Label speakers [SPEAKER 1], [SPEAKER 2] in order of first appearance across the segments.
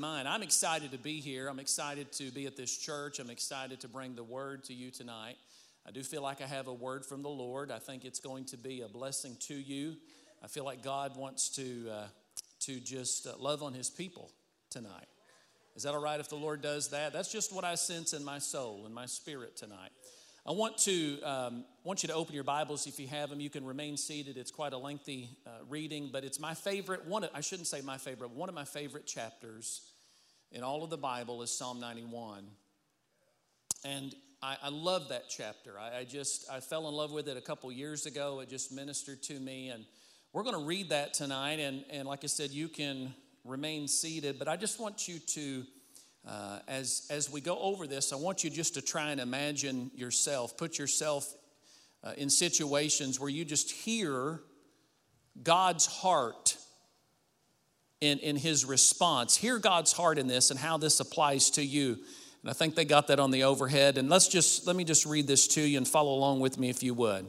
[SPEAKER 1] in mind. I'm excited to be here. I'm excited to be at this church. I'm excited to bring the word to you tonight. I do feel like I have a word from the Lord. I think it's going to be a blessing to you. I feel like God wants to, uh, to just uh, love on his people tonight. Is that all right if the Lord does that? That's just what I sense in my soul, in my spirit tonight. I want to um, want you to open your Bibles if you have them. You can remain seated. It's quite a lengthy uh, reading, but it's my favorite. One, of, I shouldn't say my favorite. One of my favorite chapters in all of the Bible is Psalm 91, and I, I love that chapter. I, I, just I fell in love with it a couple years ago. It just ministered to me, and we're going to read that tonight. And and like I said, you can remain seated, but I just want you to uh, as, as we go over this, I want you just to try and imagine yourself, put yourself uh, in situations where you just hear God's heart in, in his response. Hear God's heart in this and how this applies to you. And I think they got that on the overhead. And let's just, let me just read this to you and follow along with me if you would.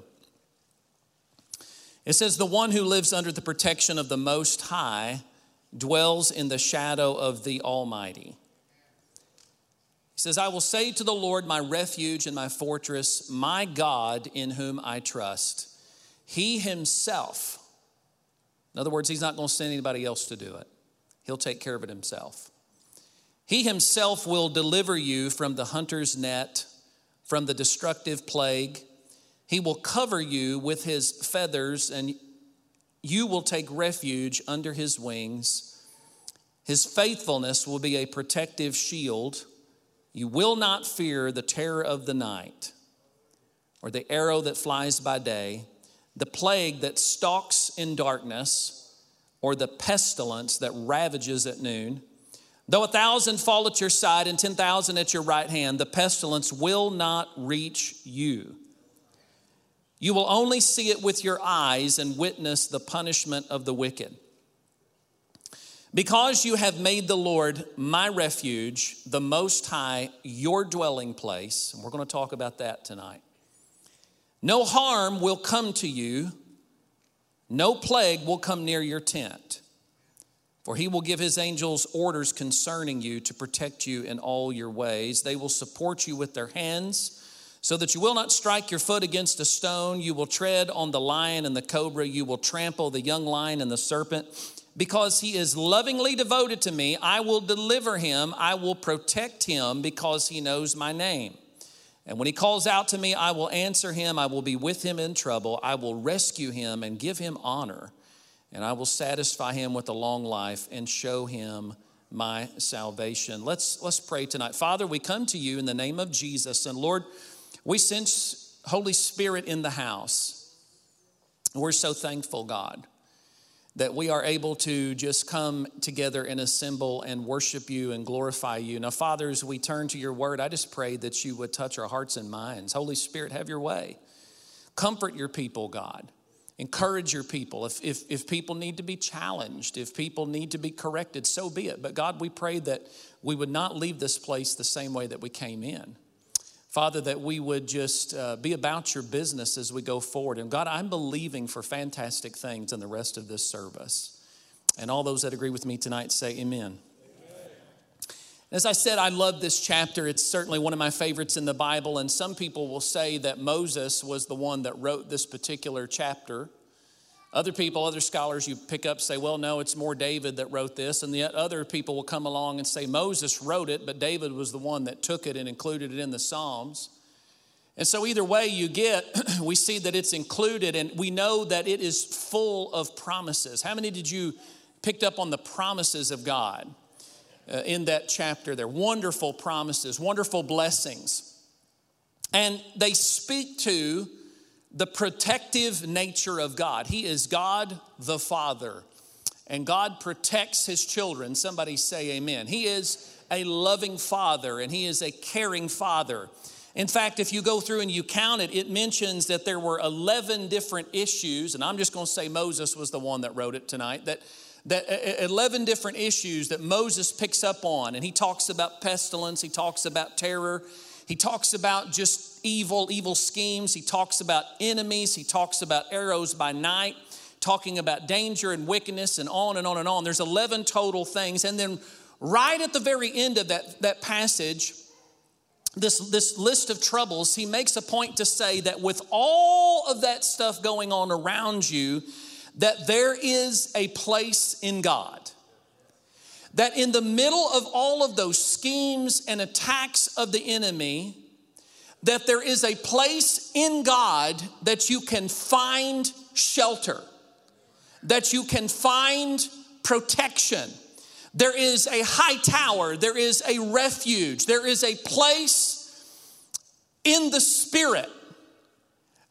[SPEAKER 1] It says, The one who lives under the protection of the Most High dwells in the shadow of the Almighty He says, I will say to the Lord, my refuge and my fortress, my God in whom I trust. He himself, in other words, he's not going to send anybody else to do it, he'll take care of it himself. He himself will deliver you from the hunter's net, from the destructive plague. He will cover you with his feathers, and you will take refuge under his wings. His faithfulness will be a protective shield. You will not fear the terror of the night, or the arrow that flies by day, the plague that stalks in darkness, or the pestilence that ravages at noon. Though a thousand fall at your side and 10,000 at your right hand, the pestilence will not reach you. You will only see it with your eyes and witness the punishment of the wicked. Because you have made the Lord my refuge, the Most High, your dwelling place, and we're going to talk about that tonight. No harm will come to you, no plague will come near your tent. For he will give his angels orders concerning you to protect you in all your ways. They will support you with their hands so that you will not strike your foot against a stone. You will tread on the lion and the cobra. You will trample the young lion and the serpent. Because he is lovingly devoted to me, I will deliver him. I will protect him because he knows my name. And when he calls out to me, I will answer him. I will be with him in trouble. I will rescue him and give him honor. And I will satisfy him with a long life and show him my salvation. Let's, let's pray tonight. Father, we come to you in the name of Jesus. And Lord, we sense Holy Spirit in the house. We're so thankful, God that we are able to just come together and assemble and worship you and glorify you. Now, Father, as we turn to your word, I just pray that you would touch our hearts and minds. Holy Spirit, have your way. Comfort your people, God. Encourage your people. If, if, if people need to be challenged, if people need to be corrected, so be it. But God, we pray that we would not leave this place the same way that we came in. Father, that we would just uh, be about your business as we go forward. And God, I'm believing for fantastic things in the rest of this service. And all those that agree with me tonight say, Amen. As I said, I love this chapter. It's certainly one of my favorites in the Bible. And some people will say that Moses was the one that wrote this particular chapter. Other people, other scholars you pick up say, well, no, it's more David that wrote this. And yet other people will come along and say Moses wrote it, but David was the one that took it and included it in the Psalms. And so, either way you get, we see that it's included and we know that it is full of promises. How many did you picked up on the promises of God uh, in that chapter? They're wonderful promises, wonderful blessings. And they speak to the protective nature of God. He is God the Father, and God protects his children. Somebody say amen. He is a loving father, and he is a caring father. In fact, if you go through and you count it, it mentions that there were 11 different issues, and I'm just going to say Moses was the one that wrote it tonight, that, that 11 different issues that Moses picks up on. And he talks about pestilence, he talks about terror, he talks about just evil, evil schemes. He talks about enemies. He talks about arrows by night, talking about danger and wickedness, and on and on and on. There's 11 total things. And then right at the very end of that, that passage, this, this list of troubles, he makes a point to say that with all of that stuff going on around you, that there is a place in God. That in the middle of all of those schemes and attacks of the enemy, that there is a place in God that you can find shelter, that you can find protection. There is a high tower, there is a refuge, there is a place in the spirit.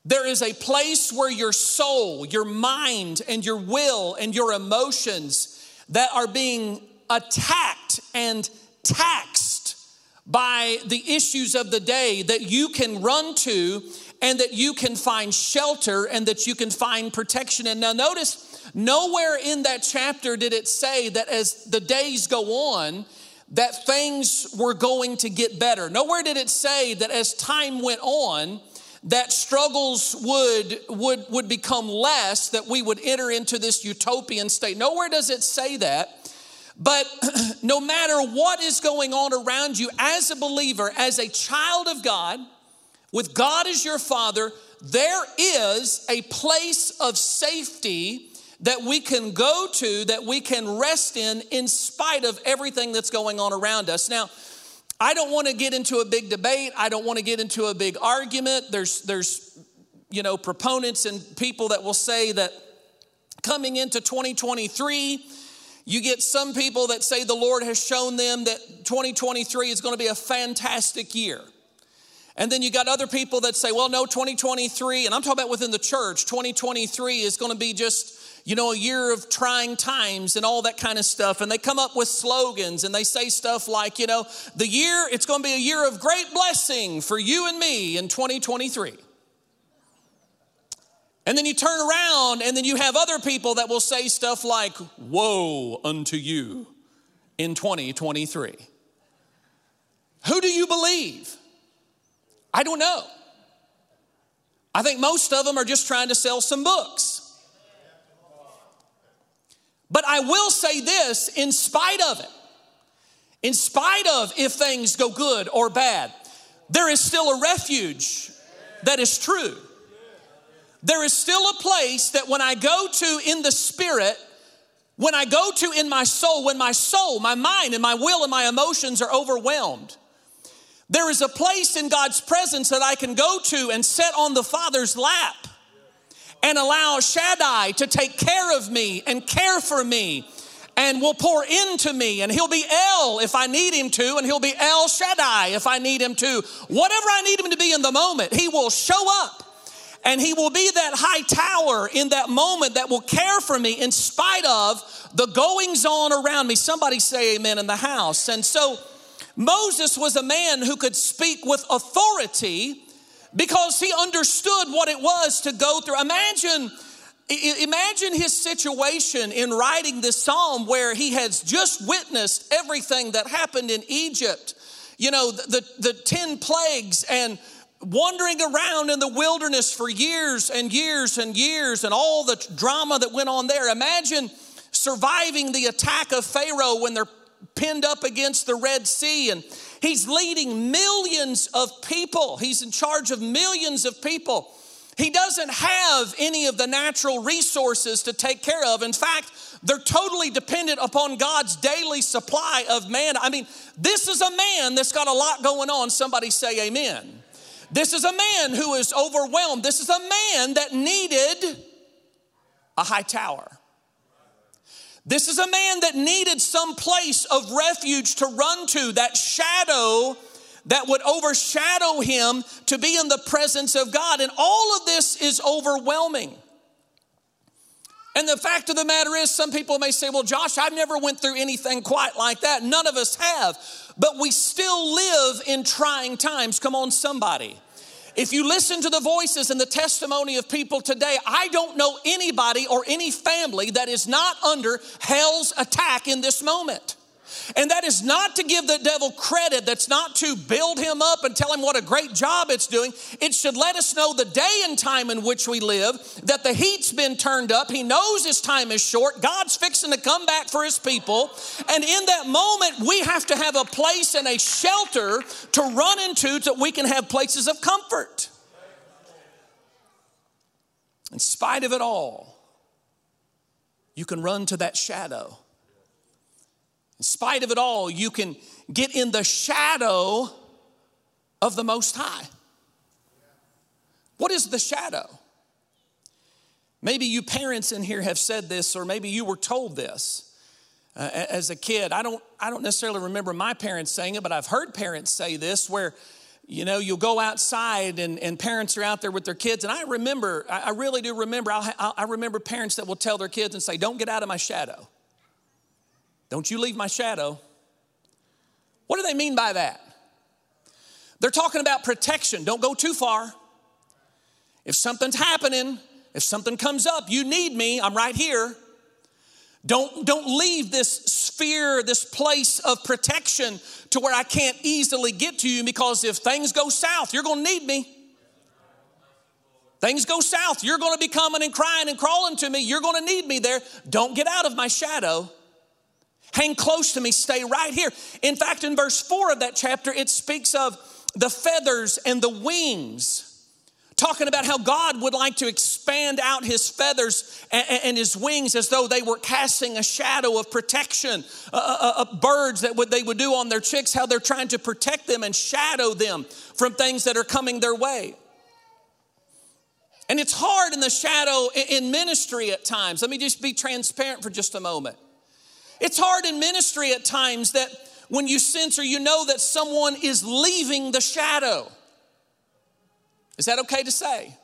[SPEAKER 1] There is a place where your soul, your mind, and your will and your emotions that are being attacked and taxed by the issues of the day that you can run to and that you can find shelter and that you can find protection. And now, notice, nowhere in that chapter did it say that as the days go on, that things were going to get better. Nowhere did it say that as time went on, that struggles would, would, would become less, that we would enter into this utopian state. Nowhere does it say that. But no matter what is going on around you, as a believer, as a child of God, with God as your father, there is a place of safety that we can go to, that we can rest in, in spite of everything that's going on around us. Now, I don't want to get into a big debate. I don't want to get into a big argument. There's, there's, you know, proponents and people that will say that coming into 2023, you get some people that say the Lord has shown them that 2023 is going to be a fantastic year. And then you got other people that say, well, no, 2023, and I'm talking about within the church, 2023 is going to be just, you know, a year of trying times and all that kind of stuff. And they come up with slogans and they say stuff like, you know, the year, it's going to be a year of great blessing for you and me in 2023. And then you turn around and then you have other people that will say stuff like, Woe unto you in 2023. Who do you believe? I don't know. I think most of them are just trying to sell some books. But I will say this in spite of it, in spite of if things go good or bad, there is still a refuge that is true. There is still a place that when I go to in the spirit, when I go to in my soul, when my soul, my mind, and my will and my emotions are overwhelmed, there is a place in God's presence that I can go to and sit on the Father's lap and allow Shaddai to take care of me and care for me and will pour into me and he'll be El if I need him to and he'll be El Shaddai if I need him to. Whatever I need him to be in the moment, he will show up and he will be that high tower in that moment that will care for me in spite of the goings on around me. Somebody say amen in the house. And so Moses was a man who could speak with authority because he understood what it was to go through. Imagine imagine his situation in writing this psalm where he has just witnessed everything that happened in Egypt. You know, the, the 10 plagues and wandering around in the wilderness for years and years and years and all the drama that went on there. Imagine surviving the attack of Pharaoh when they're pinned up against the Red Sea and he's leading millions of people. He's in charge of millions of people. He doesn't have any of the natural resources to take care of. In fact, they're totally dependent upon God's daily supply of man. I mean, this is a man that's got a lot going on. Somebody say amen. This is a man who is overwhelmed. This is a man that needed a high tower. This is a man that needed some place of refuge to run to, that shadow that would overshadow him to be in the presence of God. And all of this is overwhelming. And the fact of the matter is, some people may say, Well, Josh, I've never went through anything quite like that. None of us have. But we still live in trying times. Come on, somebody. If you listen to the voices and the testimony of people today, I don't know anybody or any family that is not under hell's attack in this moment. And that is not to give the devil credit, that's not to build him up and tell him what a great job it's doing. It should let us know the day and time in which we live, that the heat's been turned up. He knows his time is short. God's fixing to come back for his people. And in that moment, we have to have a place and a shelter to run into so we can have places of comfort. In spite of it all, you can run to that shadow in spite of it all, you can get in the shadow of the Most High. What is the shadow? Maybe you parents in here have said this, or maybe you were told this uh, as a kid. I don't, I don't necessarily remember my parents saying it, but I've heard parents say this where, you know, you'll go outside and, and parents are out there with their kids. And I remember, I, I really do remember, I'll, I remember parents that will tell their kids and say, Don't get out of my shadow. Don't you leave my shadow. What do they mean by that? They're talking about protection. Don't go too far. If something's happening, if something comes up, you need me, I'm right here. Don't, don't leave this sphere, this place of protection to where I can't easily get to you because if things go south, you're gonna need me. Things go south, you're gonna be coming and crying and crawling to me, you're gonna need me there. Don't get out of my shadow. Hang close to me, stay right here. In fact, in verse 4 of that chapter, it speaks of the feathers and the wings, talking about how God would like to expand out his feathers and, his wings as though they were casting a shadow of protection. Uh, uh, birds that would, they would do on their chicks, how they're trying to protect them and shadow them from things that are coming their way. And it's hard in the shadow in ministry at times. Let me just be transparent for just a moment. It's hard in ministry at times that when you sense or you know that someone is leaving the shadow. Is that okay to say?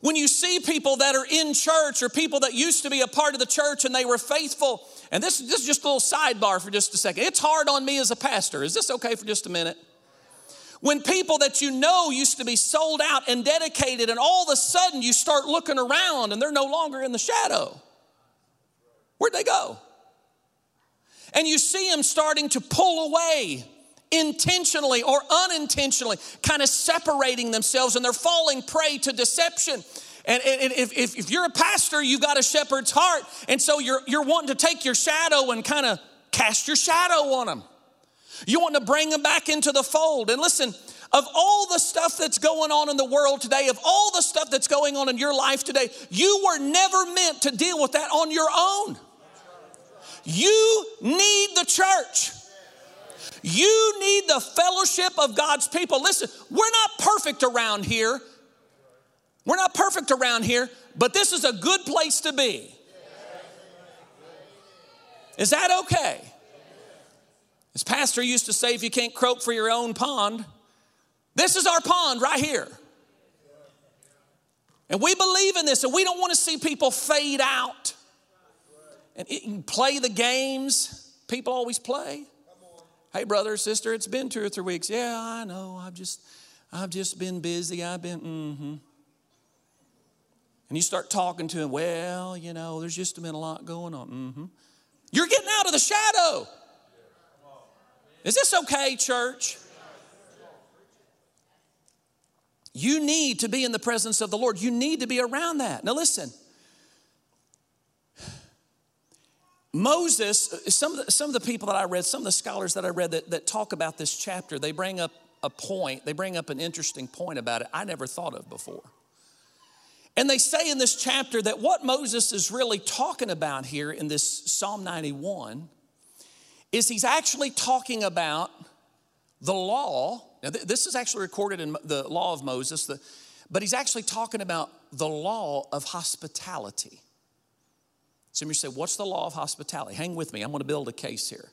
[SPEAKER 1] When you see people that are in church or people that used to be a part of the church and they were faithful, and this, this is just a little sidebar for just a second. It's hard on me as a pastor. Is this okay for just a minute? When people that you know used to be sold out and dedicated, and all of a sudden you start looking around and they're no longer in the shadow. Where'd they go? And you see them starting to pull away intentionally or unintentionally, kind of separating themselves, and they're falling prey to deception. And, if, if, if, you're a pastor, you've got a shepherd's heart. And so you're, you're wanting to take your shadow and kind of cast your shadow on them. You want to bring them back into the fold. And listen, of all the stuff that's going on in the world today, of all the stuff that's going on in your life today, you were never meant to deal with that on your own. You need the church. You need the fellowship of God's people. Listen, we're not perfect around here. We're not perfect around here, but this is a good place to be. Is that okay? As Pastor used to say, if you can't croak for your own pond, this is our pond right here. And we believe in this, and we don't want to see people fade out and play the games people always play. Hey, brother, sister, it's been two or three weeks. Yeah, I know. I've just, I've just been busy. I've been, mm-hmm. And you start talking to him. Well, you know, there's just been a lot going on. Mm-hmm. You're getting out of the shadow. Is this okay, church? You need to be in the presence of the Lord. You need to be around that. Now, listen. Moses, some of, the, some of the people that I read, some of the scholars that I read that, that talk about this chapter, they bring up a point, they bring up an interesting point about it I never thought of before. And they say in this chapter that what Moses is really talking about here in this Psalm 91 is he's actually talking about the law. Now, this is actually recorded in the law of Moses, the, but he's actually talking about the law of hospitality. Some of you say, What's the law of hospitality? Hang with me, I'm going to build a case here.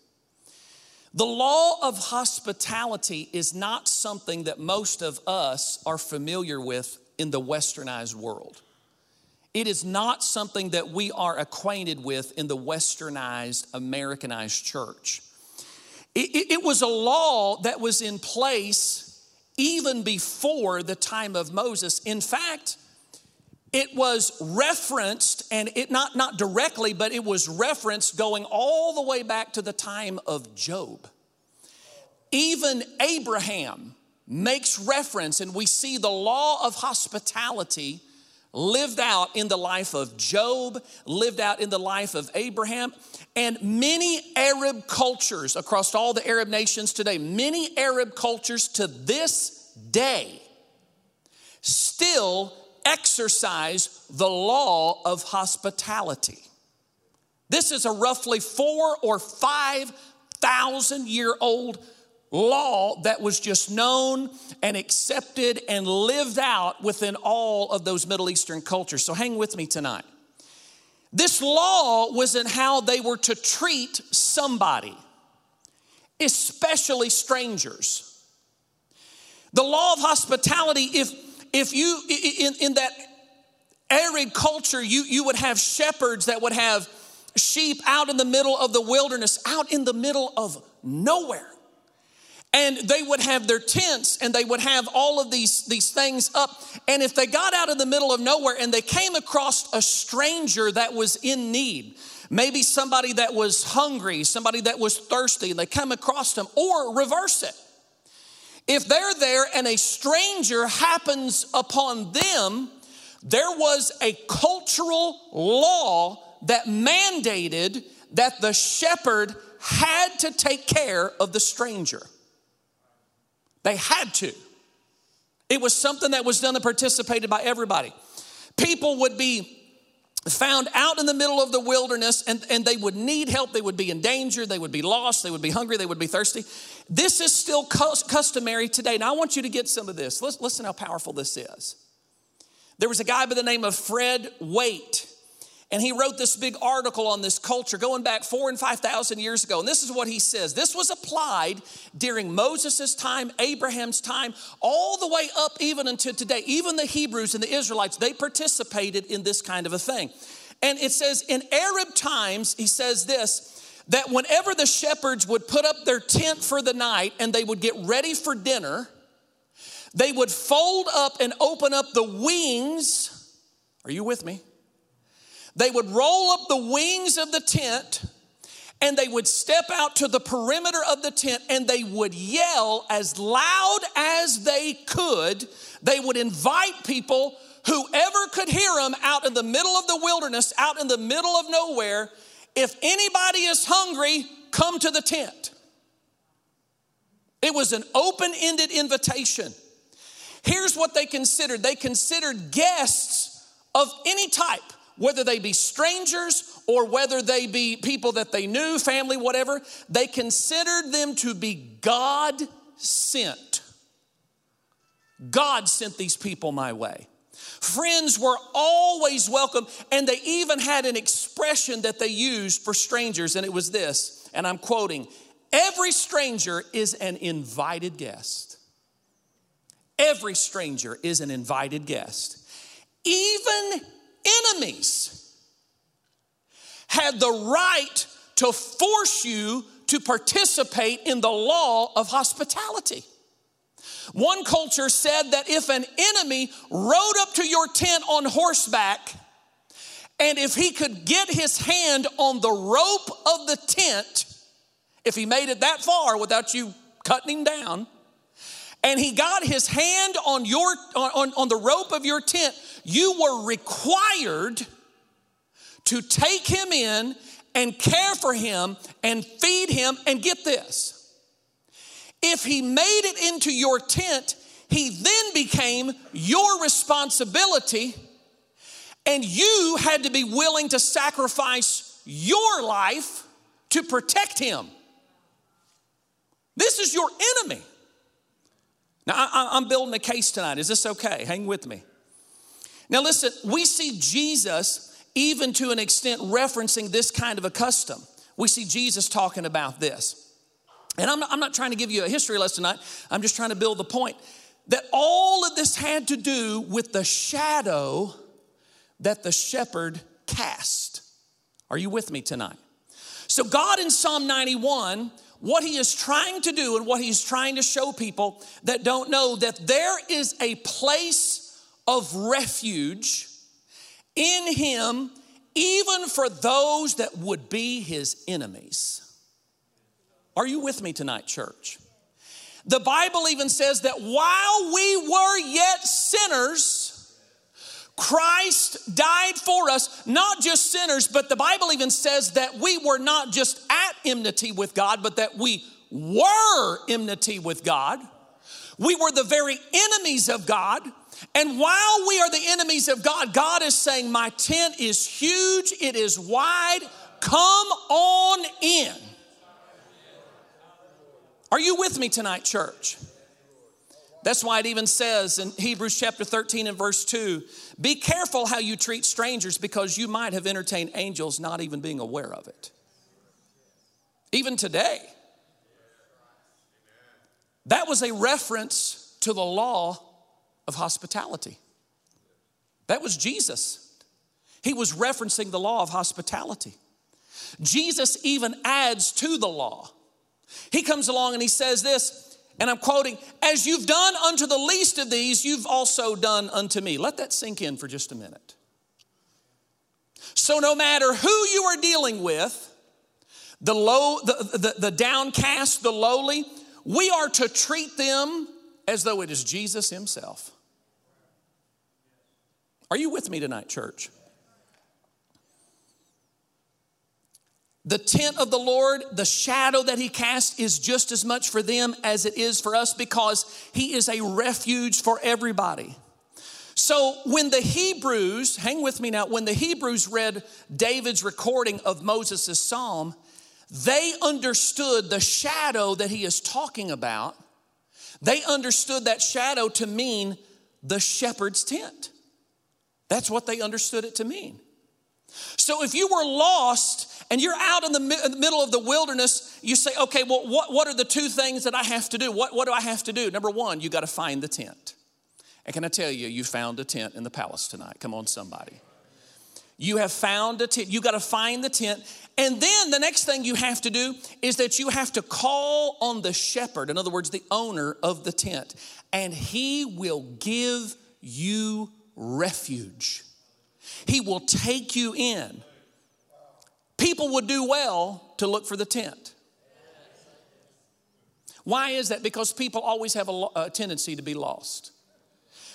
[SPEAKER 1] The law of hospitality is not something that most of us are familiar with in the westernized world. It is not something that we are acquainted with in the westernized, Americanized church. It, it, it, was a law that was in place even before the time of Moses. In fact, it was referenced, and it not, not directly, but it was referenced going all the way back to the time of Job. Even Abraham makes reference, and we see the law of hospitality lived out in the life of Job, lived out in the life of Abraham, and many Arab cultures across all the Arab nations today, many Arab cultures to this day still exercise the law of hospitality. This is a roughly four or five thousand year old law that was just known and accepted and lived out within all of those Middle Eastern cultures. So hang with me tonight. This law was in how they were to treat somebody, especially strangers. The law of hospitality, if if you in, in that arid culture, you, you would have shepherds that would have sheep out in the middle of the wilderness, out in the middle of nowhere and they would have their tents and they would have all of these, these things up. And if they got out in the middle of nowhere and they came across a stranger that was in need, maybe somebody that was hungry, somebody that was thirsty, and they come across them, or reverse it. If they're there and a stranger happens upon them, there was a cultural law that mandated that the shepherd had to take care of the stranger. They had to. It was something that was done and participated by everybody. People would be found out in the middle of the wilderness and, and they would need help. They would be in danger. They would be lost. They would be hungry. They would be thirsty. This is still customary today. Now, I want you to get some of this. Listen how powerful this is. There was a guy by the name of Fred Waite. And he wrote this big article on this culture going back four and 5,000 years ago. And this is what he says this was applied during Moses' time, Abraham's time, all the way up even until today. Even the Hebrews and the Israelites, they participated in this kind of a thing. And it says in Arab times, he says this that whenever the shepherds would put up their tent for the night and they would get ready for dinner, they would fold up and open up the wings. Are you with me? They would roll up the wings of the tent and they would step out to the perimeter of the tent and they would yell as loud as they could. They would invite people, whoever could hear them, out in the middle of the wilderness, out in the middle of nowhere. If anybody is hungry, come to the tent. It was an open ended invitation. Here's what they considered they considered guests of any type whether they be strangers or whether they be people that they knew, family, whatever, they considered them to be God sent. God sent these people my way. Friends were always welcome, and they even had an expression that they used for strangers, and it was this, and I'm quoting Every stranger is an invited guest. Every stranger is an invited guest. Even enemies had the right to force you to participate in the law of hospitality. One culture said that if an enemy rode up to your tent on horseback, and if he could get his hand on the rope of the tent, if he made it that far without you cutting him down, and he got his hand on your on, on the rope of your tent, you were required to take him in and care for him and feed him. And get this if he made it into your tent, he then became your responsibility, and you had to be willing to sacrifice your life to protect him. This is your enemy. Now, I, am building a case tonight. Is this okay? Hang with me. Now, listen, we see Jesus, even to an extent, referencing this kind of a custom. We see Jesus talking about this. And I'm not, I'm not trying to give you a history lesson tonight, I'm just trying to build the point that all of this had to do with the shadow that the shepherd cast. Are you with me tonight? So, God in Psalm 91 what he is trying to do and what he's trying to show people that don't know that there is a place of refuge in him even for those that would be his enemies. Are you with me tonight, church? The Bible even says that while we were yet sinners, Christ died for us, not just sinners, but the Bible even says that we were not just at enmity with God, but that we were enmity with God. We were the very enemies of God. And while we are the enemies of God, God is saying, My tent is huge, it is wide, come on in. Are you with me tonight, church? That's why it even says in Hebrews chapter 13 and verse 2 be careful how you treat strangers because you might have entertained angels not even being aware of it. Even today, that was a reference to the law of hospitality. That was Jesus. He was referencing the law of hospitality. Jesus even adds to the law. He comes along and he says this, and I'm quoting, As you've done unto the least of these, you've also done unto me. Let that sink in for just a minute. So, no matter who you are dealing with, the low, the, the, the downcast, the lowly, we are to treat them as though it is Jesus Himself. Are you with me tonight, church? The tent of the Lord, the shadow that He cast is just as much for them as it is for us because He is a refuge for everybody. So when the Hebrews, hang with me now, when the Hebrews read David's recording of Moses' psalm, they understood the shadow that he is talking about. They understood that shadow to mean the shepherd's tent. That's what they understood it to mean. So if you were lost and you're out in the, mi- in the, middle of the wilderness, you say, okay, well, what, what are the two things that I have to do? What, what do I have to do? Number one, you got to find the tent. And can I tell you, you found a tent in the palace tonight. Come on, somebody. You have found a tent. You got to find the tent. And then the next thing you have to do is that you have to call on the shepherd, in other words, the owner of the tent, and he will give you refuge. He will take you in. People would do well to look for the tent. Why is that? Because people always have a, a tendency to be lost.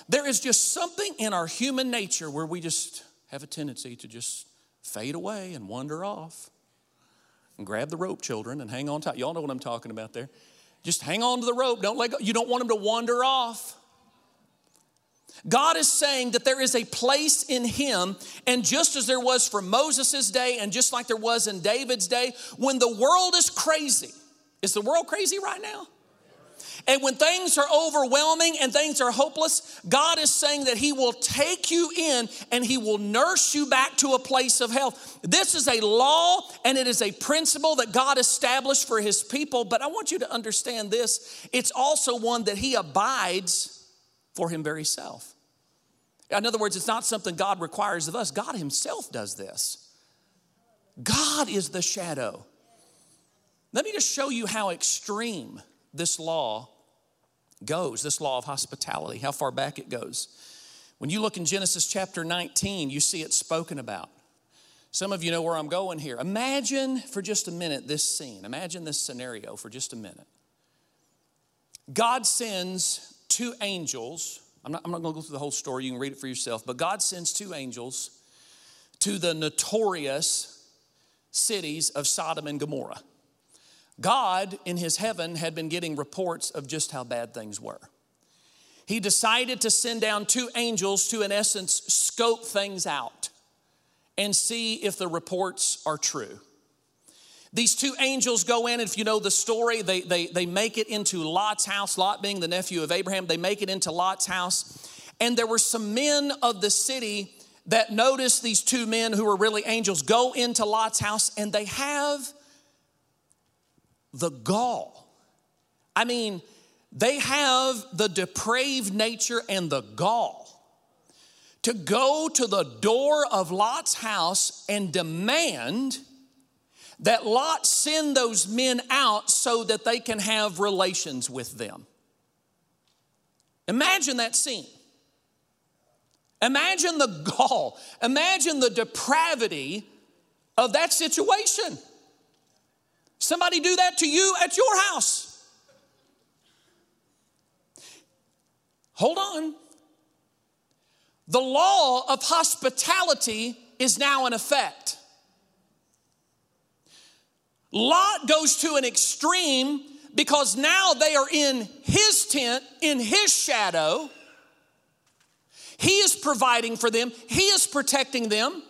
[SPEAKER 1] There is just something in our human nature where we just have a tendency to just fade away and wander off. And grab the rope, children, and hang on tight. Y'all know what I'm talking about there. Just hang on to the rope. Don't let go. You don't want them to wander off. God is saying that there is a place in Him, and just as there was for Moses' day, and just like there was in David's day, when the world is crazy, is the world crazy right now? And when things are overwhelming and things are hopeless, God is saying that He will take you in and He will nurse you back to a place of health. This is a law and it is a principle that God established for His people. But I want you to understand this it's also one that He abides for Him very self. In other words, it's not something God requires of us, God Himself does this. God is the shadow. Let me just show you how extreme this law goes, this law of hospitality, how far back it goes. When you look in Genesis chapter 19, you see it spoken about. Some of you know where I'm going here. Imagine for just a minute this scene. Imagine this scenario for just a minute. God sends two angels. I'm not, I'm not going to go through the whole story, you can read it for yourself. But God sends two angels to the notorious cities of Sodom and Gomorrah. God in his heaven had been getting reports of just how bad things were. He decided to send down two angels to, in essence, scope things out and see if the reports are true. These two angels go in, and if you know the story, they, they, they make it into Lot's house, Lot being the nephew of Abraham, they make it into Lot's house. And there were some men of the city that noticed these two men who were really angels go into Lot's house, and they have the gall. I mean, they have the depraved nature and the gall to go to the door of Lot's house and demand that Lot send those men out so that they can have relations with them. Imagine that scene. Imagine the gall, imagine the depravity of that situation. Somebody do that to you at your house. Hold on. The law of hospitality is now in effect. Lot goes to an extreme because now they are in his tent, in his shadow. He is providing for them, he is protecting them,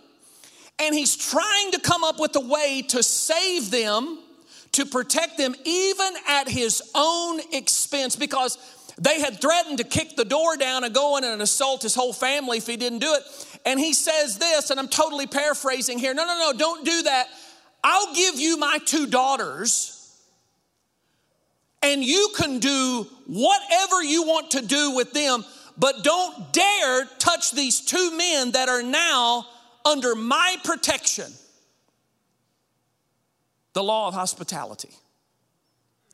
[SPEAKER 1] and he's trying to come up with a way to save them, to protect them, even at his own expense, because they had threatened to kick the door down and go in and assault his whole family if he didn't do it. And he says this, and I'm totally paraphrasing here no, no, no, don't do that. I'll give you my two daughters and you can do whatever you want to do with them, but don't dare touch these two men that are now under my protection. The law of hospitality.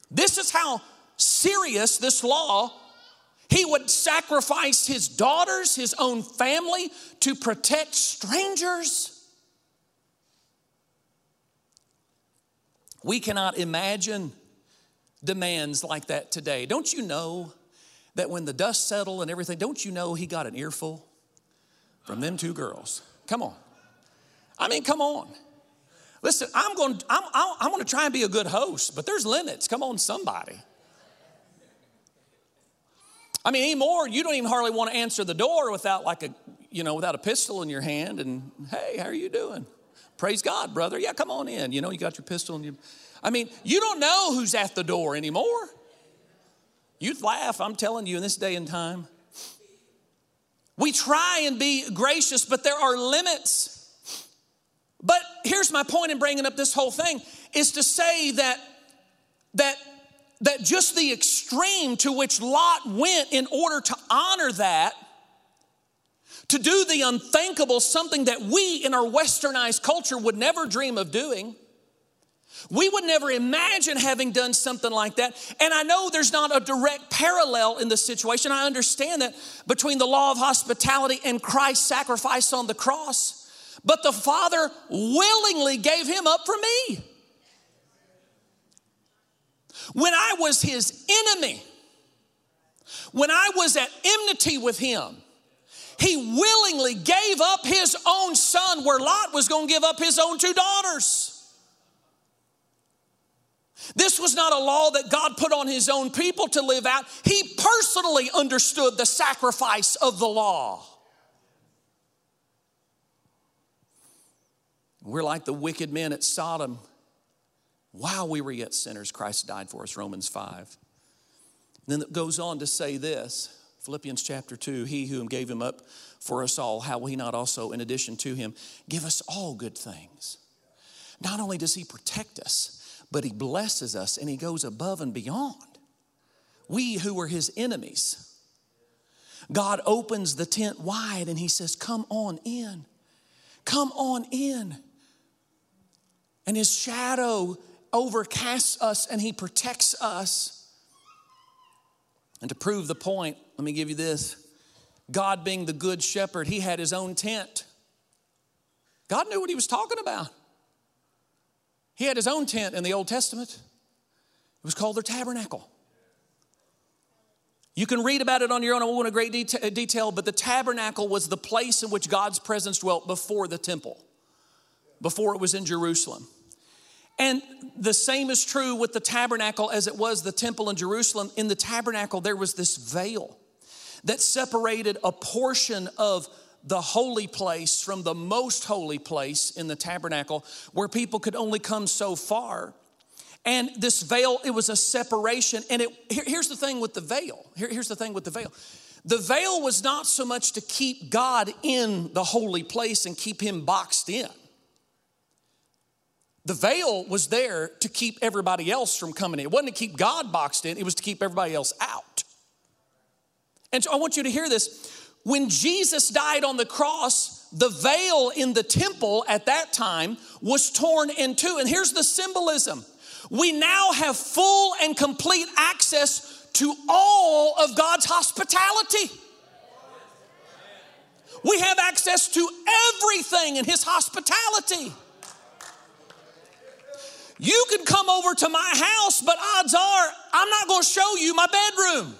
[SPEAKER 1] This is how serious this law. He would sacrifice his daughters, his own family to protect strangers. We cannot imagine demands like that today. Don't you know that when the dust settled and everything, don't you know he got an earful from them two girls? Come on. I mean, come on. Listen, I'm going. I'm, I'm going to try and be a good host, but there's limits. Come on, somebody. I mean, anymore, you don't even hardly want to answer the door without like a, you know, without a pistol in your hand and, hey, how are you doing? Praise God, brother. Yeah, come on in. You know, you got your pistol and you. I mean, you don't know who's at the door anymore. You'd laugh, I'm telling you, in this day and time. We try and be gracious, but there are limits. But here's my point in bringing up this whole thing is to say that that that just the extreme to which Lot went in order to honor that to do the unthinkable, something that we in our westernized culture would never dream of doing. We would never imagine having done something like that. And I know there's not a direct parallel in the situation. I understand that between the law of hospitality and Christ's sacrifice on the cross. But the Father willingly gave him up for me. When I was his enemy, when I was at enmity with him, he willingly gave up his own son where Lot was going to give up his own two daughters. This was not a law that God put on his own people to live out. He personally understood the sacrifice of the law. We're like the wicked men at Sodom. While we were yet sinners, Christ died for us, Romans 5. And then it goes on to say this Philippians chapter 2 He who gave him up for us all, how will he not also, in addition to him, give us all good things? Not only does he protect us, but he blesses us and he goes above and beyond. We who were his enemies, God opens the tent wide and he says, Come on in. Come on in. And his shadow overcasts us and he protects us. And to prove the point, let me give you this God being the good shepherd, he had his own tent. God knew what he was talking about. He had his own tent in the Old Testament. It was called the tabernacle. You can read about it on your own. I won't go into great detail, but the tabernacle was the place in which God's presence dwelt before the temple, before it was in Jerusalem. And the same is true with the tabernacle as it was the temple in Jerusalem. In the tabernacle, there was this veil that separated a portion of the holy place from the most holy place in the tabernacle where people could only come so far. And this veil, it was a separation. And it, here, here's the thing with the veil. Here, here's the thing with the veil. The veil was not so much to keep God in the holy place and keep him boxed in. The veil was there to keep everybody else from coming in. It wasn't to keep God boxed in, it was to keep everybody else out. And so I want you to hear this. When Jesus died on the cross, the veil in the temple at that time was torn in two. And here's the symbolism we now have full and complete access to all of God's hospitality. We have access to everything in His hospitality. You can come over to my house, but odds are I'm not going to show you my bedroom.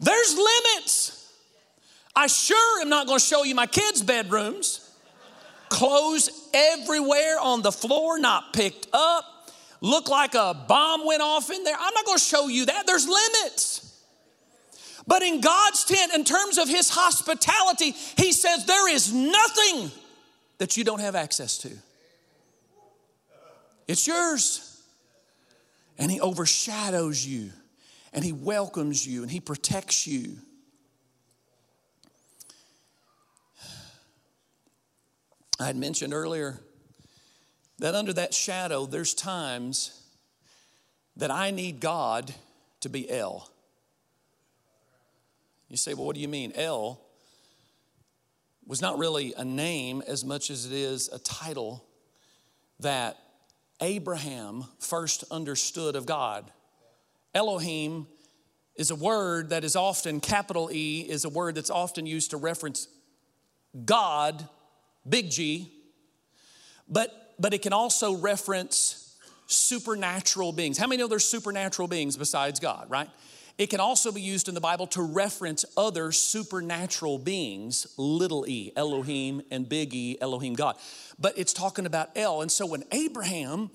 [SPEAKER 1] There's limits. I sure am not going to show you my kids' bedrooms. Clothes everywhere on the floor, not picked up. Look like a bomb went off in there. I'm not going to show you that. There's limits. But in God's tent, in terms of His hospitality, He says there is nothing that you don't have access to. It's yours. And He overshadows you, and He welcomes you, and He protects you. I had mentioned earlier that under that shadow, there's times that I need God to be El. You say, well, what do you mean? El was not really a name as much as it is a title that Abraham first understood of God. Elohim is a word that is often, capital E, is a word that's often used to reference God, big G, but, but it can also reference supernatural beings. How many know there's supernatural beings besides God, right? It can also be used in the Bible to reference other supernatural beings, little e, Elohim, and big E, Elohim, God. But it's talking about El. And so when Abraham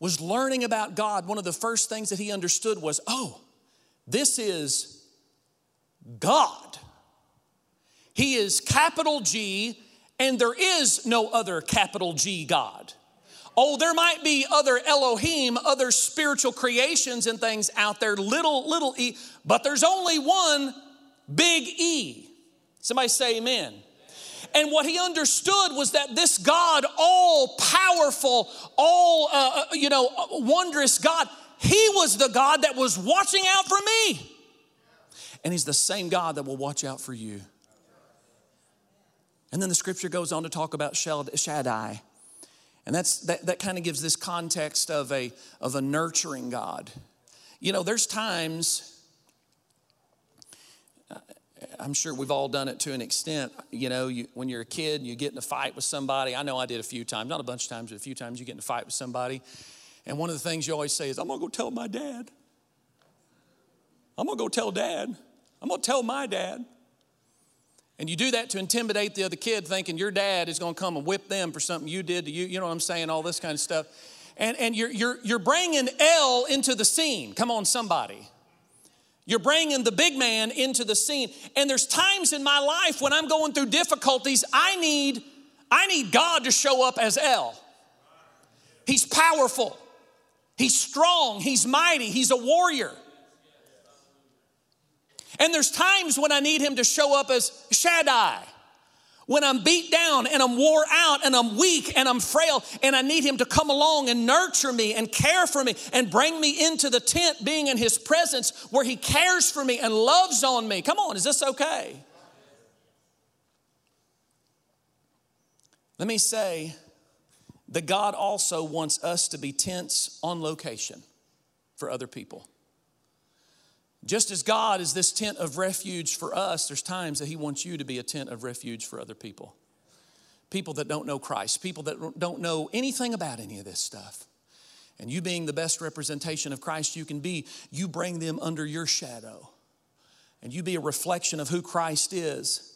[SPEAKER 1] was learning about God, one of the first things that he understood was oh, this is God. He is capital G, and there is no other capital G God. Oh, there might be other Elohim, other spiritual creations and things out there, little, little e, but there's only one big E. Somebody say amen. And what he understood was that this God, all powerful, all, uh, uh you know, wondrous God, he was the God that was watching out for me. And he's the same God that will watch out for you. And then the scripture goes on to talk about Shaddai. And that's, that, that kind of gives this context of a, of a nurturing God. You know, there's times, uh, I'm sure we've all done it to an extent. You know, you, when you're a kid, you get in a fight with somebody. I know I did a few times, not a bunch of times, but a few times you get in a fight with somebody. And one of the things you always say is, I'm gonna go tell my dad. I'm gonna go tell dad. I'm gonna tell my dad. And you do that to intimidate the other kid, thinking your dad is going to come and whip them for something you did to you. You know what I'm saying? All this kind of stuff. And, and you're, you're, you're bringing El into the scene. Come on, somebody. You're bringing the big man into the scene. And there's times in my life when I'm going through difficulties, I need, I need God to show up as El. He's powerful, He's strong, He's mighty, He's a warrior. And there's times when I need him to show up as Shaddai. When I'm beat down and I'm wore out and I'm weak and I'm frail, and I need him to come along and nurture me and care for me and bring me into the tent, being in his presence where he cares for me and loves on me. Come on, is this okay? Let me say that God also wants us to be tents on location for other people. Just as God is this tent of refuge for us, there's times that He wants you to be a tent of refuge for other people. People that don't know Christ, people that don't know anything about any of this stuff. And you being the best representation of Christ you can be, you bring them under your shadow. And you be a reflection of who Christ is.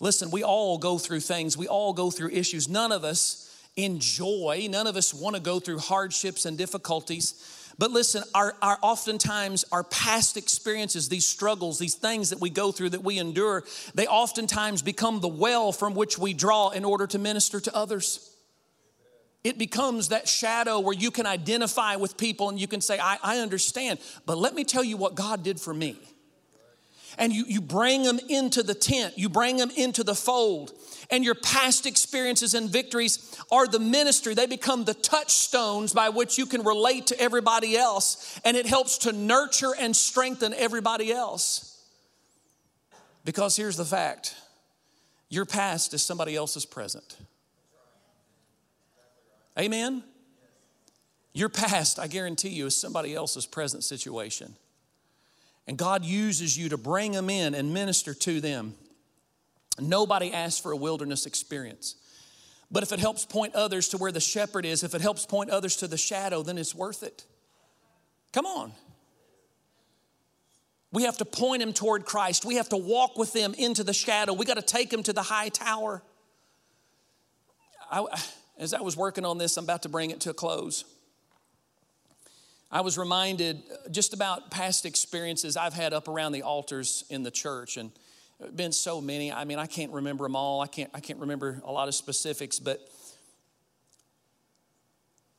[SPEAKER 1] Listen, we all go through things, we all go through issues. None of us enjoy, none of us want to go through hardships and difficulties. But listen, our, our oftentimes our past experiences, these struggles, these things that we go through, that we endure, they oftentimes become the well from which we draw in order to minister to others. It becomes that shadow where you can identify with people and you can say, I, I understand, but let me tell you what God did for me and you, you bring them into the tent, you bring them into the fold. And your past experiences and victories are the ministry. They become the touchstones by which you can relate to everybody else, and it helps to nurture and strengthen everybody else. Because here's the fact your past is somebody else's present. Amen? Your past, I guarantee you, is somebody else's present situation. and God uses you to bring them in and minister to them. Nobody asks for a wilderness experience. But if it helps point others to where the shepherd is, if it helps point others to the shadow, then it's worth it. Come on. We have to point them toward Christ. We have to walk with them into the shadow. We got to take them to the high tower. I, as I was working on this, I'm about to bring it to a close. I was reminded just about past experiences I've had up around the altars in the church, and been so many. I mean, I can't remember them all. I can't. I can't remember a lot of specifics, but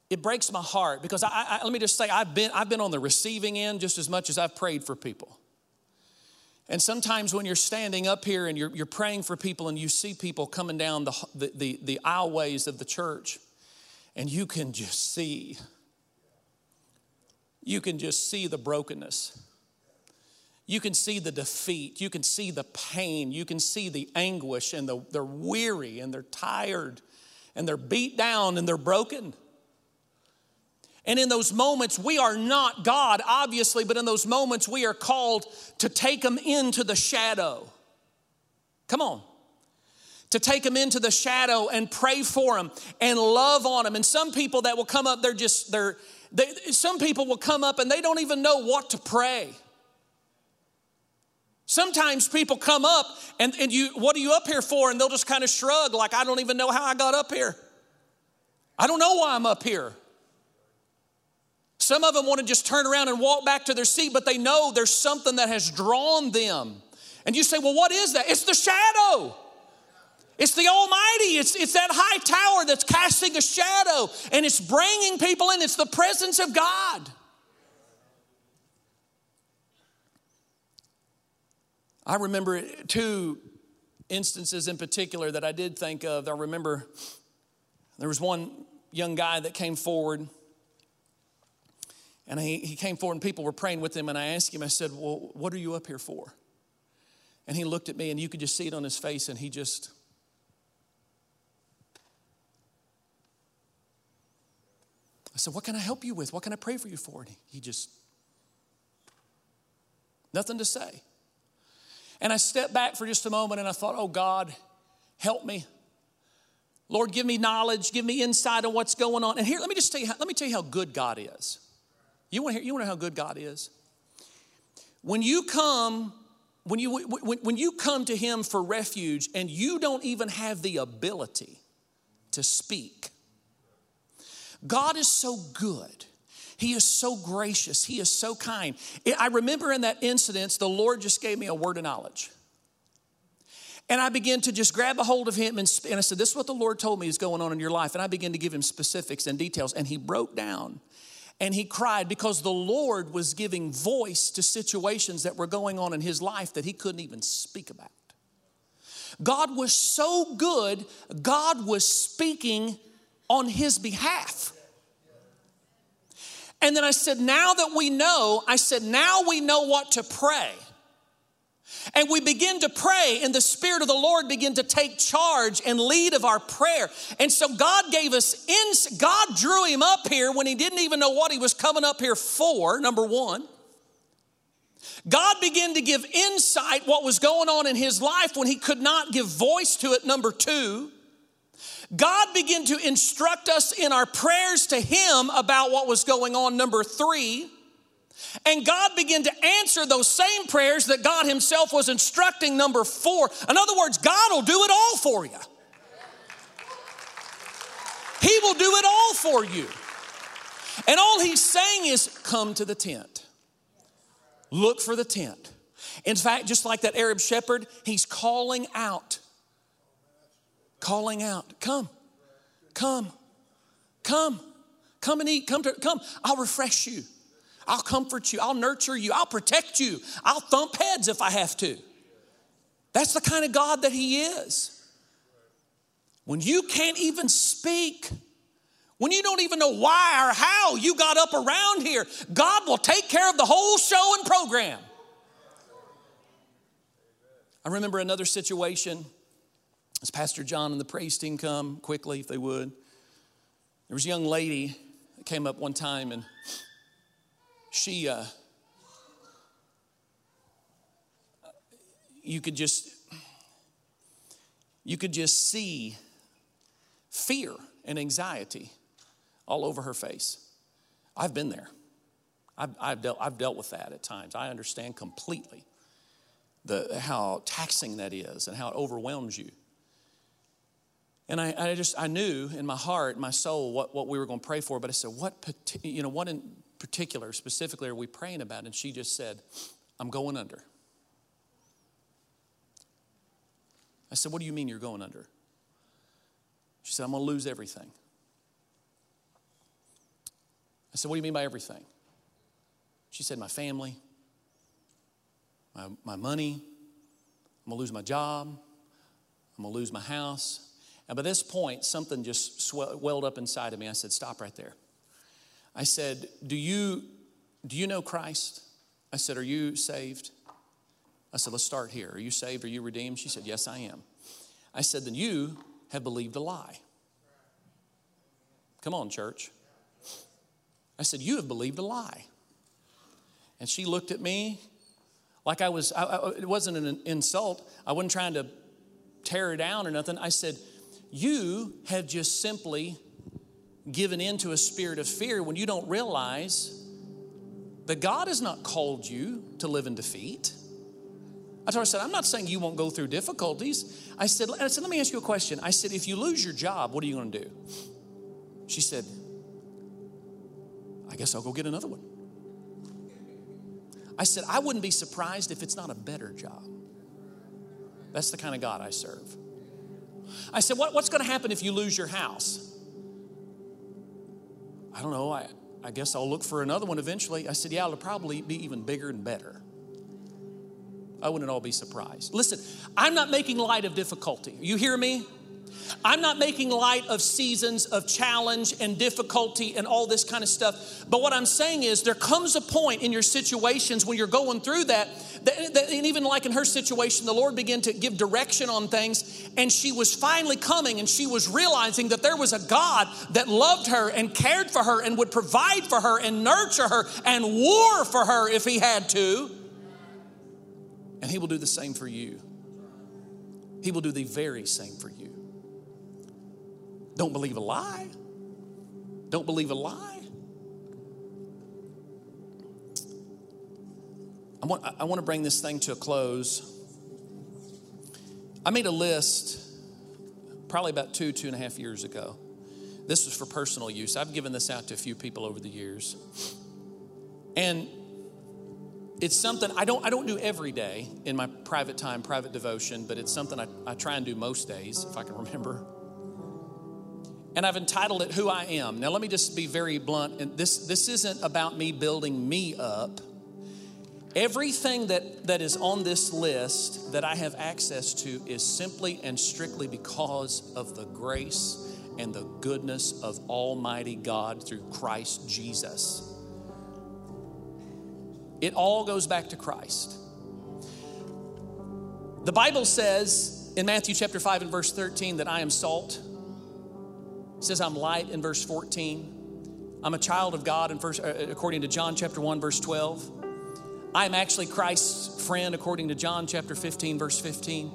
[SPEAKER 1] it breaks my heart because I, I, let me just say I've been I've been on the receiving end just as much as I've prayed for people. And sometimes when you're standing up here and you're, you're praying for people and you see people coming down the, the, the, the aisleways of the church, and you can just see you can just see the brokenness. You can see the defeat. You can see the pain. You can see the anguish, and the, they're weary and they're tired and they're beat down and they're broken. And in those moments, we are not God, obviously, but in those moments, we are called to take them into the shadow. Come on. To take them into the shadow and pray for them and love on them. And some people that will come up, they're just, they're, they, some people will come up and they don't even know what to pray. Sometimes people come up and, and you, what are you up here for? And they'll just kind of shrug, like, I don't even know how I got up here. I don't know why I'm up here. Some of them want to just turn around and walk back to their seat, but they know there's something that has drawn them. And you say, Well, what is that? It's the shadow. It's the Almighty. It's, it's that high tower that's casting a shadow and it's bringing people in. It's the presence of God. I remember two instances in particular that I did think of. I remember there was one young guy that came forward and he, he came forward and people were praying with him. And I asked him, I said, Well, what are you up here for? And he looked at me and you could just see it on his face and he just I said, What can I help you with? What can I pray for you for? And he just, nothing to say. And I stepped back for just a moment and I thought, Oh God, help me. Lord, give me knowledge, give me insight on what's going on. And here, let me just tell you, how, let me tell you how good God is. You want to hear, you want to know how good God is? When you come, when you when, when you come to Him for refuge and you don't even have the ability to speak, God is so good. He is so gracious. He is so kind. I remember in that incident, the Lord just gave me a word of knowledge. And I began to just grab a hold of him and, and I said, This is what the Lord told me is going on in your life. And I began to give him specifics and details. And he broke down and he cried because the Lord was giving voice to situations that were going on in his life that he couldn't even speak about. God was so good, God was speaking on his behalf. And then I said, now that we know, I said, now we know what to pray. And we begin to pray, and the Spirit of the Lord begin to take charge and lead of our prayer. And so God gave us, in, God drew him up here when he didn't even know what he was coming up here for, number one. God began to give insight what was going on in his life when he could not give voice to it, number two. God began to instruct us in our prayers to Him about what was going on, number three. And God began to answer those same prayers that God Himself was instructing, number four. In other words, God will do it all for you. He will do it all for you. And all He's saying is, come to the tent. Look for the tent. In fact, just like that Arab shepherd, He's calling out calling out, Come, come, come, come and eat, come to, come. I'll refresh you. I'll comfort you. I'll nurture you. I'll protect you. I'll thump heads if I have to. That's the kind of God that He is. When you can't even speak, when you don't even know why or how you got up around here, God will take care of the whole show and program. I remember another situation as Pastor John and the praise team come quickly, if they would. There was a young lady that came up one time and she, uh, you could just you could just see fear and anxiety all over her face. I've been there. I've, I've, dealt, I've dealt with that at times. I understand completely the, how taxing that is and how it overwhelms you. And I, I just, I knew in my heart, my soul, what, what we were going to pray for, but I said, what, you know, what in particular, specifically, are we praying about? And she just said, I'm going under. I said, What do you mean you're going under? She said, I'm going to lose everything. I said, What do you mean by everything? She said, My family, my, my money, I'm going to lose my job, I'm going to lose my house. And by this point, something just welled up inside of me. I said, Stop right there. I said, Do you, do you know Christ? I said, Are you saved? I said, Let's start here. Are you saved? Are you redeemed? She said, Yes, I am. I said, Then you have believed a lie. Come on, church. I said, You have believed a lie. And she looked at me like I was, I, I, it wasn't an insult. I wasn't trying to tear her down or nothing. I said, You have just simply given in to a spirit of fear when you don't realize that God has not called you to live in defeat. I told her, I said, I'm not saying you won't go through difficulties. I said, I said, let me ask you a question. I said, if you lose your job, what are you going to do? She said, I guess I'll go get another one. I said, I wouldn't be surprised if it's not a better job. That's the kind of God I serve. I said, what, What's going to happen if you lose your house? I don't know. I, I guess I'll look for another one eventually. I said, Yeah, it'll probably be even bigger and better. I wouldn't all be surprised. Listen, I'm not making light of difficulty. You hear me? I'm not making light of seasons of challenge and difficulty and all this kind of stuff. But what I'm saying is, there comes a point in your situations when you're going through that, that, that, and even like in her situation, the Lord began to give direction on things. And she was finally coming and she was realizing that there was a God that loved her and cared for her and would provide for her and nurture her and war for her if He had to. And He will do the same for you. He will do the very same for you. Don't believe a lie. Don't believe a lie. I want, I want to bring this thing to a close. I made a list probably about two, two and a half years ago. This was for personal use. I've given this out to a few people over the years. And it's something I don't, I don't do every day in my private time, private devotion, but it's something I, I try and do most days if I can remember and I've entitled it Who I Am. Now, let me just be very blunt. And this, this isn't about me building me up. Everything that, that is on this list that I have access to is simply and strictly because of the grace and the goodness of Almighty God through Christ Jesus. It all goes back to Christ. The Bible says in Matthew chapter 5 and verse 13 that I am salt says, I'm light in verse 14. I'm a child of God in first, uh, according to John chapter 1, verse 12. I am actually Christ's friend according to John chapter 15, verse 15.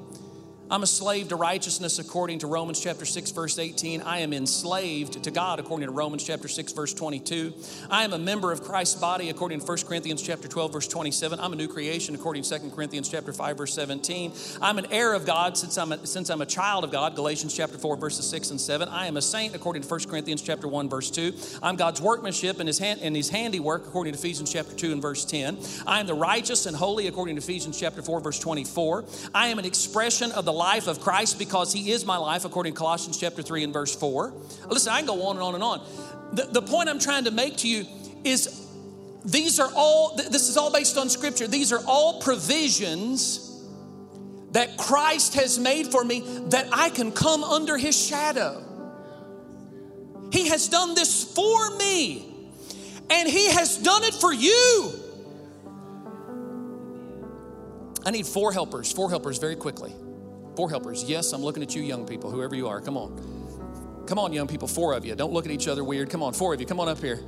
[SPEAKER 1] I'm a slave to righteousness according to Romans chapter 6 verse 18. I am enslaved to God according to Romans chapter 6 verse 22. I am a member of Christ's body according to 1 Corinthians chapter 12 verse 27. I'm a new creation according to 2 Corinthians chapter 5 verse 17. I'm an heir of God since I'm a, since I'm a child of God Galatians chapter 4 verses 6 and 7. I am a saint according to 1 Corinthians chapter 1 verse 2. I'm God's workmanship and his hand and his handiwork according to Ephesians chapter 2 and verse 10. I am the righteous and holy according to Ephesians chapter 4 verse 24. I am an expression of the life of Christ because he is my life, according to Colossians chapter 3 and verse 4. Listen, I can go on and on and on. The, the point I'm trying to make to you is these are all, this is all based on scripture. These are all provisions that Christ has made for me that I can come under his shadow. He has done this for me, and he has done it for you. I need four helpers, four helpers very quickly. Four helpers. Yes, I'm looking at you, young people, whoever you are. Come on. Come on, young people, four of you. Don't look at each other weird. Come on, four of you. Come on up here.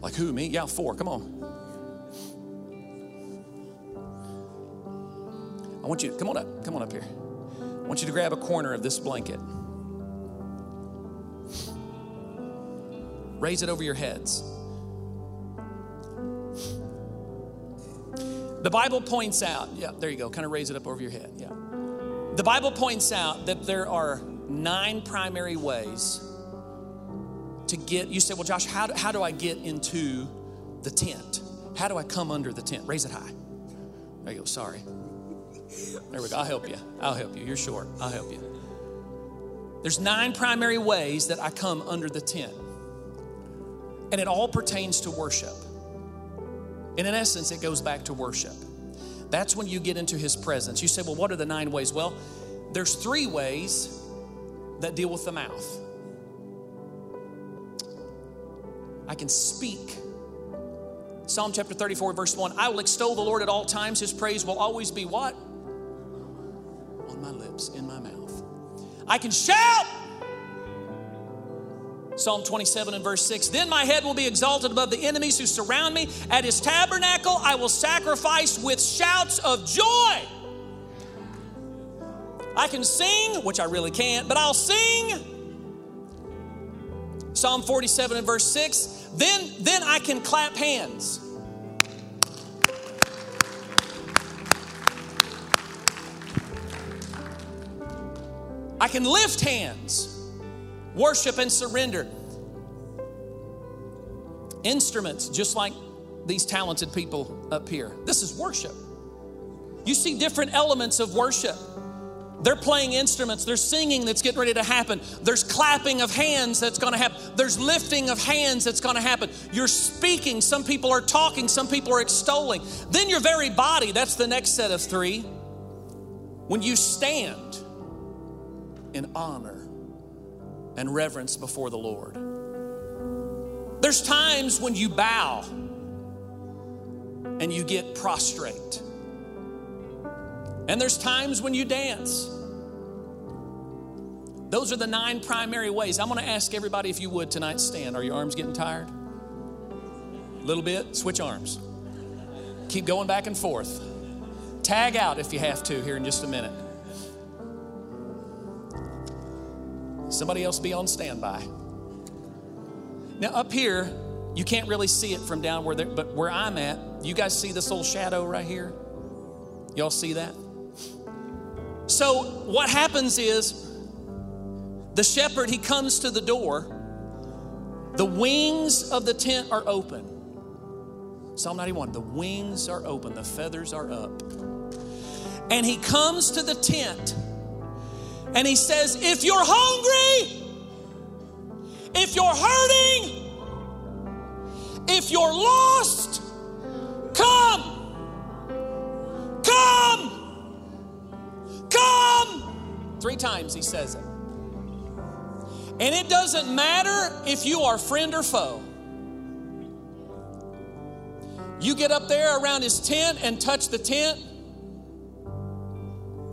[SPEAKER 1] Like who, me? Yeah, four. Come on. I want you to come on up. Come on up here. I want you to grab a corner of this blanket. Raise it over your heads. The Bible points out, yeah, there you go, kind of raise it up over your head, yeah. The Bible points out that there are nine primary ways to get, you say, well, Josh, how do, how do I get into the tent? How do I come under the tent? Raise it high. There you go, sorry. There we go, I'll help you. I'll help you. You're short, I'll help you. There's nine primary ways that I come under the tent. And it all pertains to worship. And in essence, it goes back to worship. That's when you get into his presence. You say, well, what are the nine ways? Well, there's three ways that deal with the mouth. I can speak. Psalm chapter 34, verse 1 I will extol the Lord at all times. His praise will always be what? On my lips, in my mouth. I can shout Psalm 27 and verse 6 Then my head will be exalted above the enemies who surround me. At his tabernacle I will sacrifice with shouts of joy. I can sing, which I really can't, but I'll sing. Psalm 47 and verse 6 Then, then I can clap hands. I can lift hands worship and surrender. Instruments, just like these talented people up here. This is worship. You see different elements of worship. They're playing instruments, there's singing that's getting ready to happen, there's clapping of hands that's gonna happen, there's lifting of hands that's gonna happen. You're speaking, some people are talking, some people are extolling. Then your very body, that's the next set of three. When you stand in honor and reverence before the Lord. There's times when you bow and you get prostrate. And there's times when you dance. Those are the nine primary ways. I'm going to ask everybody if you would tonight stand. Are your arms getting tired? A little bit? Switch arms. Keep going back and forth. Tag out if you have to here in just a minute. Somebody else be on standby. Now, up here, you can't really see it from down where there, but where I'm at, you guys see this little shadow right here? Y'all see that? So, what happens is the shepherd, he comes to the door, the wings of the tent are open. Psalm 91 the wings are open, the feathers are up. And he comes to the tent and he says, If you're hungry, if you're hurting, if you're lost, come. Come. Come. Three times he says it. And it doesn't matter if you are friend or foe. You get up there around his tent and touch the tent,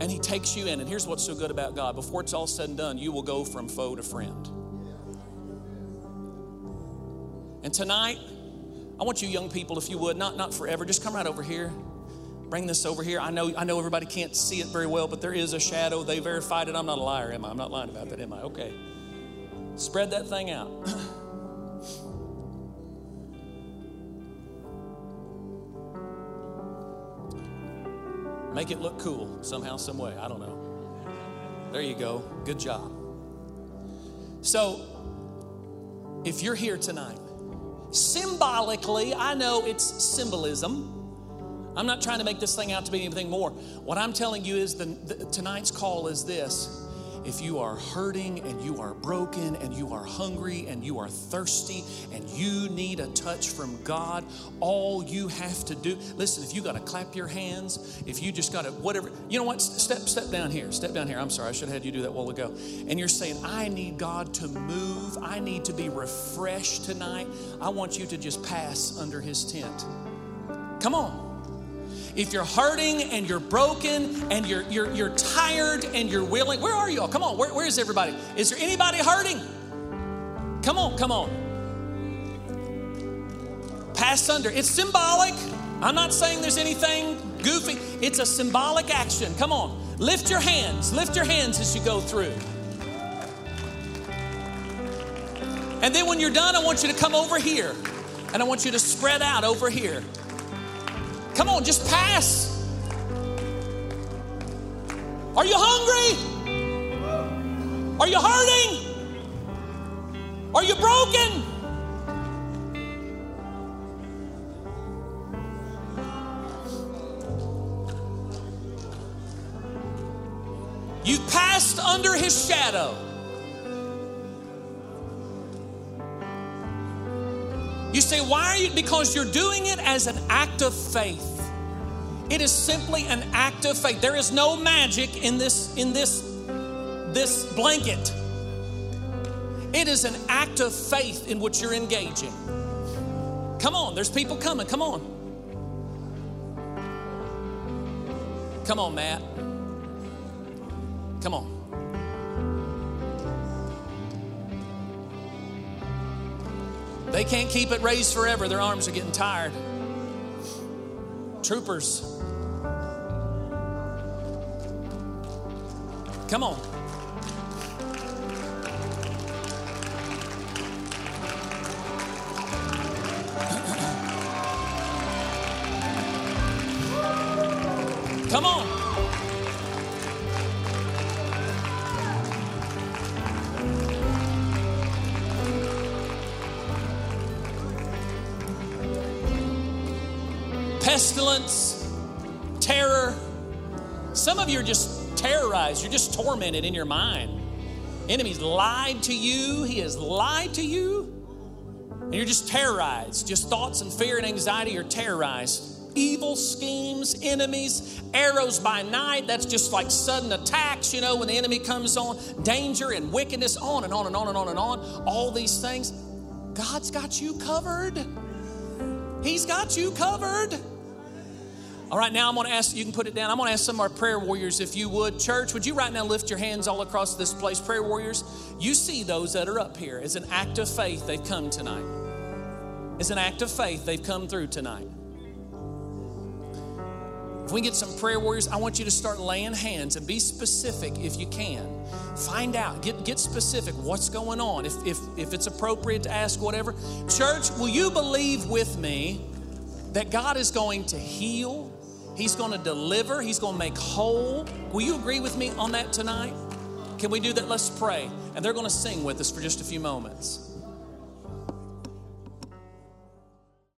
[SPEAKER 1] and He takes you in. And here's what's so good about God before it's all said and done, you will go from foe to friend. And tonight, I want you young people, if you would, not, not forever, just come right over here. Bring this over here. I know, I know everybody can't see it very well, but there is a shadow. They verified it. I'm not a liar, am I? I'm not lying about that, am I? Okay. Spread that thing out. Make it look cool somehow, some way. I don't know. There you go. Good job. So, if you're here tonight, symbolically, I know it's symbolism. I'm not trying to make this thing out to be anything more. What I'm telling you is the, the tonight's call is this if you are hurting and you are broken and you are hungry and you are thirsty and you need a touch from God, all you have to do, listen, if you got to clap your hands, if you just got to whatever, you know what? Step step down here. Step down here. I'm sorry. I should have had you do that a while ago. And you're saying, "I need God to move. I need to be refreshed tonight." I want you to just pass under his tent. Come on if you're hurting and you're broken and you're, you're, you're tired and you're willing, where are you all? Come on, where, where is everybody? Is there anybody hurting? Come on, come on. Pass under. It's symbolic. I'm not saying there's anything goofy. It's a symbolic action. Come on. Lift your hands. Lift your hands as you go through. And then when you're done, I want you to come over here. And I want you to spread out over here. Come on, just pass. Are you hungry? Are you hurting? Are you broken? You passed under his shadow. Say, why are you? Because you're doing it as an act of faith. It is simply an act of faith. There is no magic in this, in this, this blanket. It is an act of faith in which you're engaging. Come on, there's people coming. Come on. Come on, Matt. Come on. They can't keep it raised forever. Their arms are getting tired. Troopers. Come on. Come on. Of you are just terrorized. You're just tormented in your mind. Enemy's lied to you. He has lied to you. And you're just terrorized. Just thoughts and fear and anxiety are terrorized evil schemes, enemies, arrows by night. That's just like sudden attacks, you know, when the enemy comes on, danger and wickedness, on and on and on and on and on. All these things. God's got you covered. He's got you covered. All right, now I'm going to ask, you can put it down. I'm going to ask some of our prayer warriors if you would. Church, would you right now lift your hands all across this place? Prayer warriors, you see those that are up here. As an act of faith, they've come tonight. As an act of faith, they've come through tonight. If we get some prayer warriors, I want you to start laying hands and be specific if you can. Find out, get, get specific what's going on, if, if, if it's appropriate to ask whatever. Church, will you believe with me that God is going to heal? He's going to deliver, He's going to make whole. Will you agree with me on that tonight? Can we do that? Let's pray. And they're going to sing with us for just a few moments.